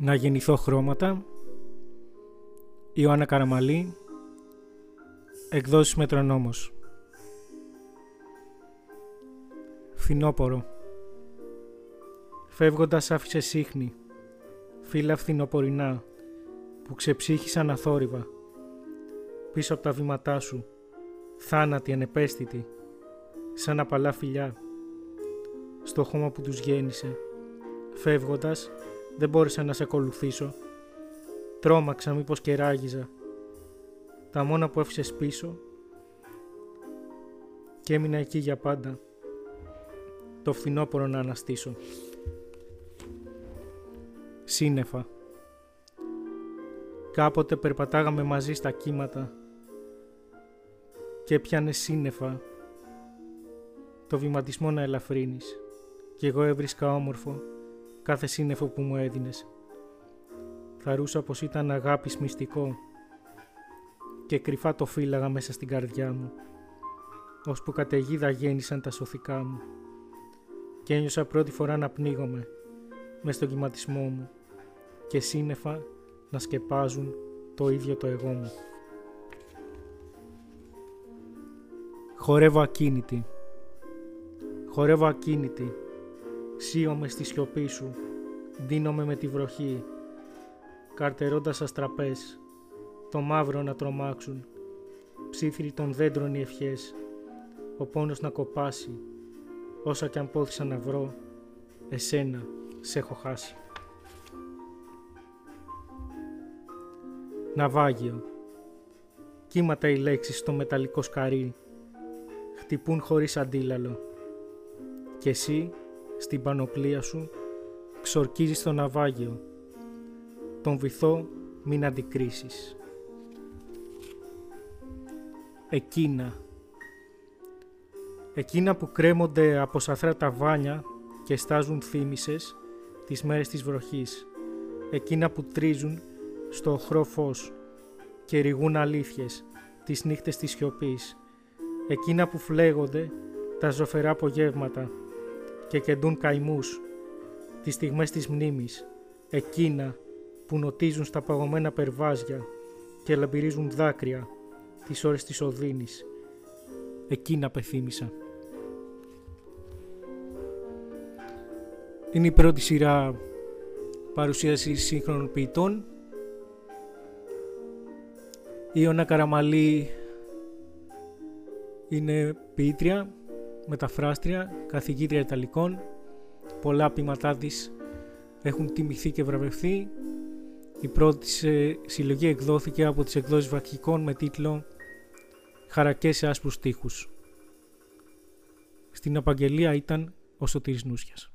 Να γεννηθώ χρώματα. Ιωάννα Καραμαλή Εκδόσεις Μετρονόμος. Φθινόπορο Φεύγοντας άφησε σύχνη Φύλλα φθινοπορεινά Που ξεψύχησαν αθόρυβα Πίσω από τα βήματά σου Θάνατοι ανεπαίσθητοι Σαν απαλά φιλιά. Στο χώμα που τους γέννησε Φεύγοντας δεν μπόρεσα να σε ακολουθήσω. Τρόμαξα μήπως και ράγιζα. Τα μόνα που έφυσες πίσω και έμεινα εκεί για πάντα. Το φθινόπωρο να αναστήσω. Σύννεφα. Κάποτε περπατάγαμε μαζί στα κύματα και έπιανε σύννεφα το βηματισμό να ελαφρύνεις κι εγώ έβρισκα όμορφο κάθε σύννεφο που μου έδινες. Θαρούσα πως ήταν αγάπης μυστικό και κρυφά το φύλαγα μέσα στην καρδιά μου, ώσπου καταιγίδα γέννησαν τα σωθικά μου και ένιωσα πρώτη φορά να πνίγομαι μες στον κυματισμό μου και σύννεφα να σκεπάζουν το ίδιο το εγώ μου. Χορεύω ακίνητη. Χορεύω ακίνητη Σύωμαι στη σιωπή σου, δίνομαι με τη βροχή, καρτερώντας αστραπές, το μαύρο να τρομάξουν, ψήθυροι των δέντρων οι ευχές, ο πόνος να κοπάσει, όσα κι αν πόθησα να βρω, εσένα σε έχω χάσει. Ναυάγιο. Κύματα οι λέξεις στο μεταλλικό σκαρί, χτυπούν χωρίς αντίλαλο. Και εσύ στην πανοπλία σου, ξορκίζεις το ναυάγιο. Τον βυθό μην αντικρίσεις. Εκείνα. Εκείνα που κρέμονται από σαθρά ταβάνια και στάζουν θύμησες τις μέρες της βροχής. Εκείνα που τρίζουν στο οχρό φως και ρηγούν αλήθειες τις νύχτες της σιωπής. Εκείνα που φλέγονται τα ζωφερά απογεύματα και κεντούν καημούς, τις στιγμές της μνήμης, εκείνα που νοτίζουν στα παγωμένα περβάζια και λαμπυρίζουν δάκρυα τις ώρες της οδύνης. Εκείνα πεθύμησα. Είναι η πρώτη σειρά παρουσίασης σύγχρονων ποιητών. Η Ιωνα Καραμαλή είναι ποιήτρια μεταφράστρια, καθηγήτρια Ιταλικών. Πολλά ποιηματά της έχουν τιμηθεί και βραβευθεί. Η πρώτη συλλογή εκδόθηκε από τις εκδόσεις Βακικών με τίτλο «Χαρακές σε άσπρους τείχους». Στην απαγγελία ήταν ο Σωτήρης Νούσιας.